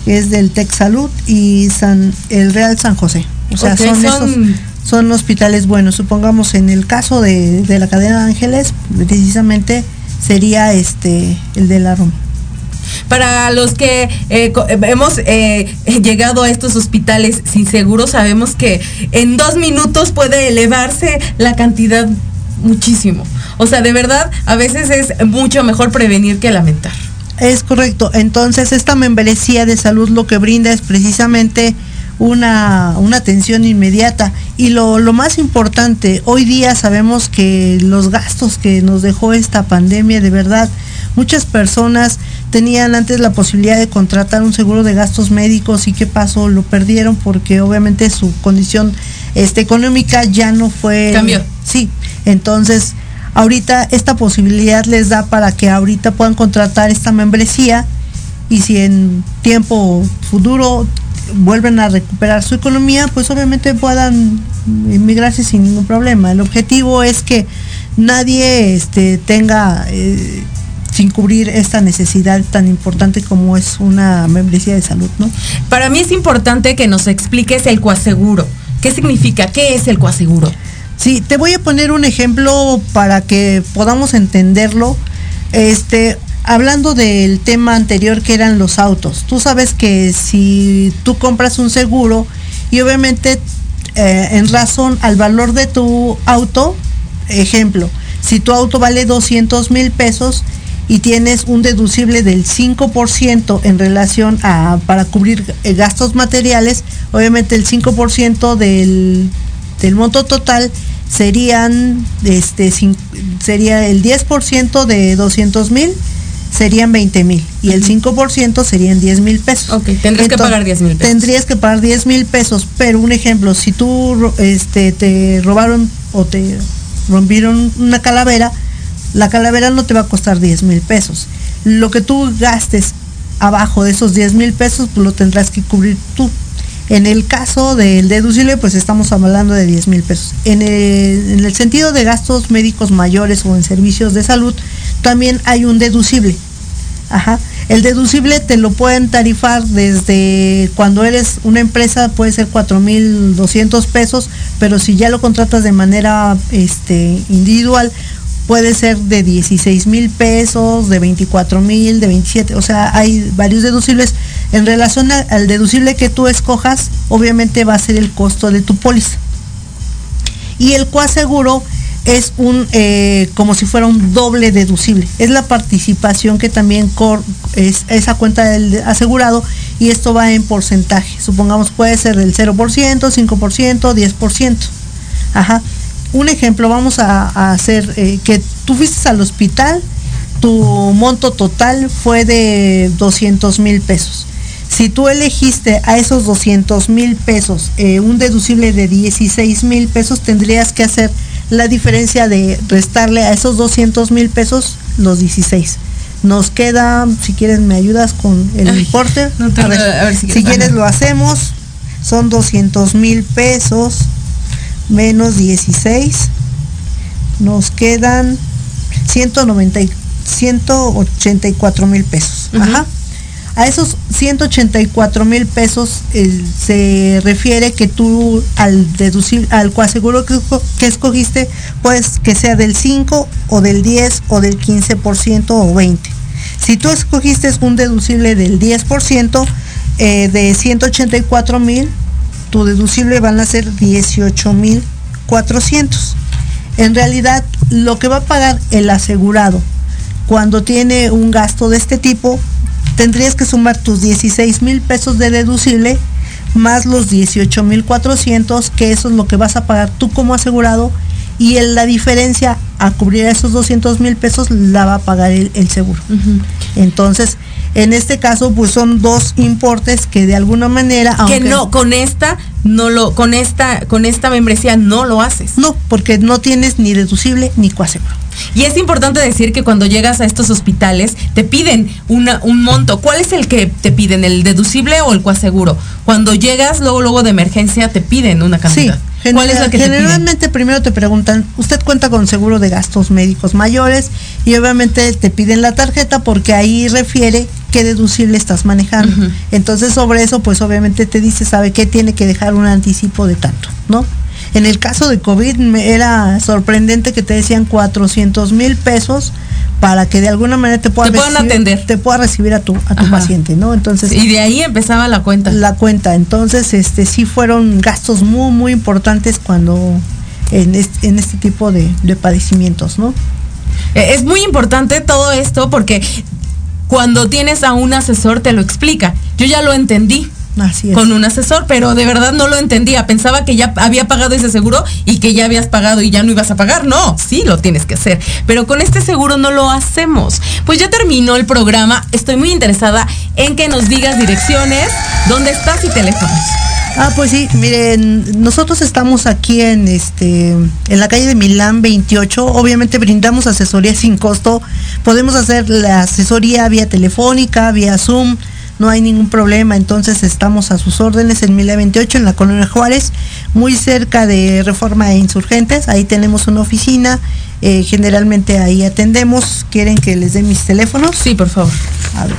que es del Tech Salud, y San, el Real San José. O sea, son, esos son hospitales buenos. Supongamos en el caso de, la cadena de Ángeles, precisamente sería este el de la Roma.
Para los que eh, eh, hemos eh, llegado a estos hospitales sin seguro, sabemos que en dos minutos puede elevarse la cantidad muchísimo. O sea, de verdad, a veces es mucho mejor prevenir que lamentar.
Es correcto. Entonces, esta membresía de salud lo que brinda es precisamente una, atención inmediata. Y lo, lo, más importante, hoy día sabemos que los gastos que nos dejó esta pandemia, de verdad, muchas personas tenían antes la posibilidad de contratar un seguro de gastos médicos y qué pasó, lo perdieron porque obviamente su condición este, económica ya no fue...
Cambió.
Sí, entonces ahorita esta posibilidad les da para que ahorita puedan contratar esta membresía y si en tiempo futuro vuelven a recuperar su economía, pues obviamente puedan inmigrarse sin ningún problema. El objetivo es que nadie este, tenga eh, sin cubrir esta necesidad tan importante como es una membresía de salud, ¿no?
Para mí es importante que nos expliques el coaseguro. ¿Qué significa? ¿Qué es el coaseguro?
Sí, te voy a poner un ejemplo para que podamos entenderlo. Este, hablando del tema anterior que eran los autos, tú sabes que si tú compras un seguro y obviamente eh, en razón al valor de tu auto, ejemplo, si tu auto vale 200 mil pesos y tienes un deducible del 5% en relación a para cubrir eh, gastos materiales, obviamente el 5% del, del monto total serían este sería el 10% de 200 mil serían 20 mil y el 5% serían 10 mil pesos.
Ok, tendrías que pagar 10 mil pesos.
Tendrías que pagar 10 mil pesos, pero un ejemplo, si tú este, te robaron o te rompieron una calavera, la calavera no te va a costar 10 mil pesos. Lo que tú gastes abajo de esos 10 mil pesos, pues lo tendrás que cubrir tú. En el caso del deducible, pues estamos hablando de 10 mil pesos. En el, en el, sentido de gastos médicos mayores o en servicios de salud, también hay un deducible. Ajá. El deducible te lo pueden tarifar desde cuando eres una empresa, puede ser 4.200 pesos, pero si ya lo contratas de manera este, individual, puede ser de 16 mil pesos, de 24 mil, de 27, o sea, hay varios deducibles. En relación al deducible que tú escojas, obviamente va a ser el costo de tu póliza. Y el coaseguro es un eh, como si fuera un doble deducible. Es la participación que también es esa cuenta del asegurado y esto va en porcentaje. Supongamos puede ser del 0%, 5%, 10%. Ajá. Un ejemplo, vamos a, hacer eh, que tú fuiste al hospital, tu monto total fue de 200 mil pesos. Si tú elegiste a esos 200 mil pesos eh, un deducible de 16 mil pesos, tendrías que hacer la diferencia de restarle a esos 200 mil pesos los 16. Nos queda, si quieren me ayudas con el importe. a ver, si, quieres lo hacemos. Son 200 mil pesos menos 16. Nos quedan 190, 184 mil pesos. Ajá. A esos 184 mil pesos se refiere que tú al deducir, al coaseguro que, que escogiste, pues que sea del 5 o del 10 o del 15% o 20. Si tú escogiste un deducible del 10% eh, de 184 mil, tu deducible van a ser 18 mil 400. En realidad, lo que va a pagar el asegurado cuando tiene un gasto de este tipo tendrías que sumar tus 16 mil pesos de deducible más los 18 mil 400, que eso es lo que vas a pagar tú como asegurado, y la diferencia a cubrir esos 200 mil pesos la va a pagar el, seguro. Entonces, en este caso, pues son dos importes que de alguna manera...
que no, con esta, no lo, con esta, con esta membresía no lo haces.
No, porque no tienes ni deducible ni coaseguro.
Y es importante decir que cuando llegas a estos hospitales te piden una, un monto. ¿Cuál es el que te piden? ¿El deducible o el coaseguro? Cuando llegas luego luego de emergencia te piden una cantidad.
Sí, ¿Cuál es la que generalmente primero te preguntan, usted cuenta con seguro de gastos médicos mayores y obviamente te piden la tarjeta porque ahí refiere qué deducible estás manejando. Entonces sobre eso pues obviamente te dice, sabe qué tiene que dejar un anticipo de tanto, ¿no? En el caso de COVID me era sorprendente que te decían 400 mil pesos para que de alguna manera te puedan,
atender.
Te pueda recibir a tu, a tu paciente, ¿no? Entonces.
Y de ahí empezaba la cuenta.
La cuenta. Entonces, este sí fueron gastos muy, muy importantes cuando en este, en este tipo de, de padecimientos, ¿no?
E, es muy importante todo esto porque cuando tienes a un asesor te lo explica. Yo ya lo entendí con un asesor, pero de verdad no lo entendía. Pensaba que ya había pagado ese seguro y que ya habías pagado y ya no ibas a pagar. No, sí lo tienes que hacer. Pero con este seguro no lo hacemos. Pues ya terminó el programa. Estoy muy interesada en que nos digas direcciones, dónde estás y teléfonos.
Ah, pues sí, miren, nosotros estamos aquí en este en la calle de Milán 28. Obviamente brindamos asesoría sin costo. Podemos hacer la asesoría vía telefónica, vía Zoom, no hay ningún problema. Entonces estamos a sus órdenes en Milán 28 en la colonia Juárez, muy cerca de Reforma e Insurgentes. Ahí tenemos una oficina. Eh, generalmente ahí atendemos. ¿Quieren que les dé mis teléfonos?
Sí, por favor.
A ver.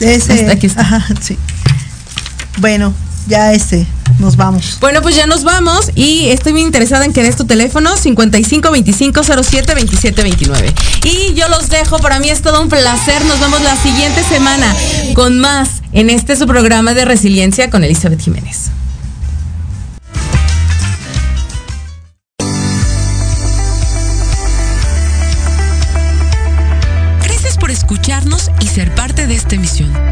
Ese,
Aquí está.
Ajá, sí. Bueno, ya este, nos vamos.
Bueno, pues ya nos vamos y estoy muy interesada en que des tu teléfono 55 25 07 27 29. Y yo los dejo, para mí es todo un placer. Nos vemos la siguiente semana con más en este su programa de resiliencia con Elizabeth Jiménez.
Gracias por escucharnos y ser parte de esta emisión.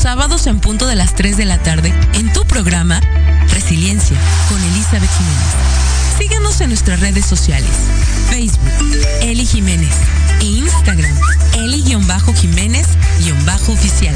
Sábados en punto de las 3 de la tarde en tu programa Resiliencia con Elizabeth Jiménez. Síguenos en nuestras redes sociales. Facebook, Eli Jiménez. E Instagram, Eli-Jiménez-oficial.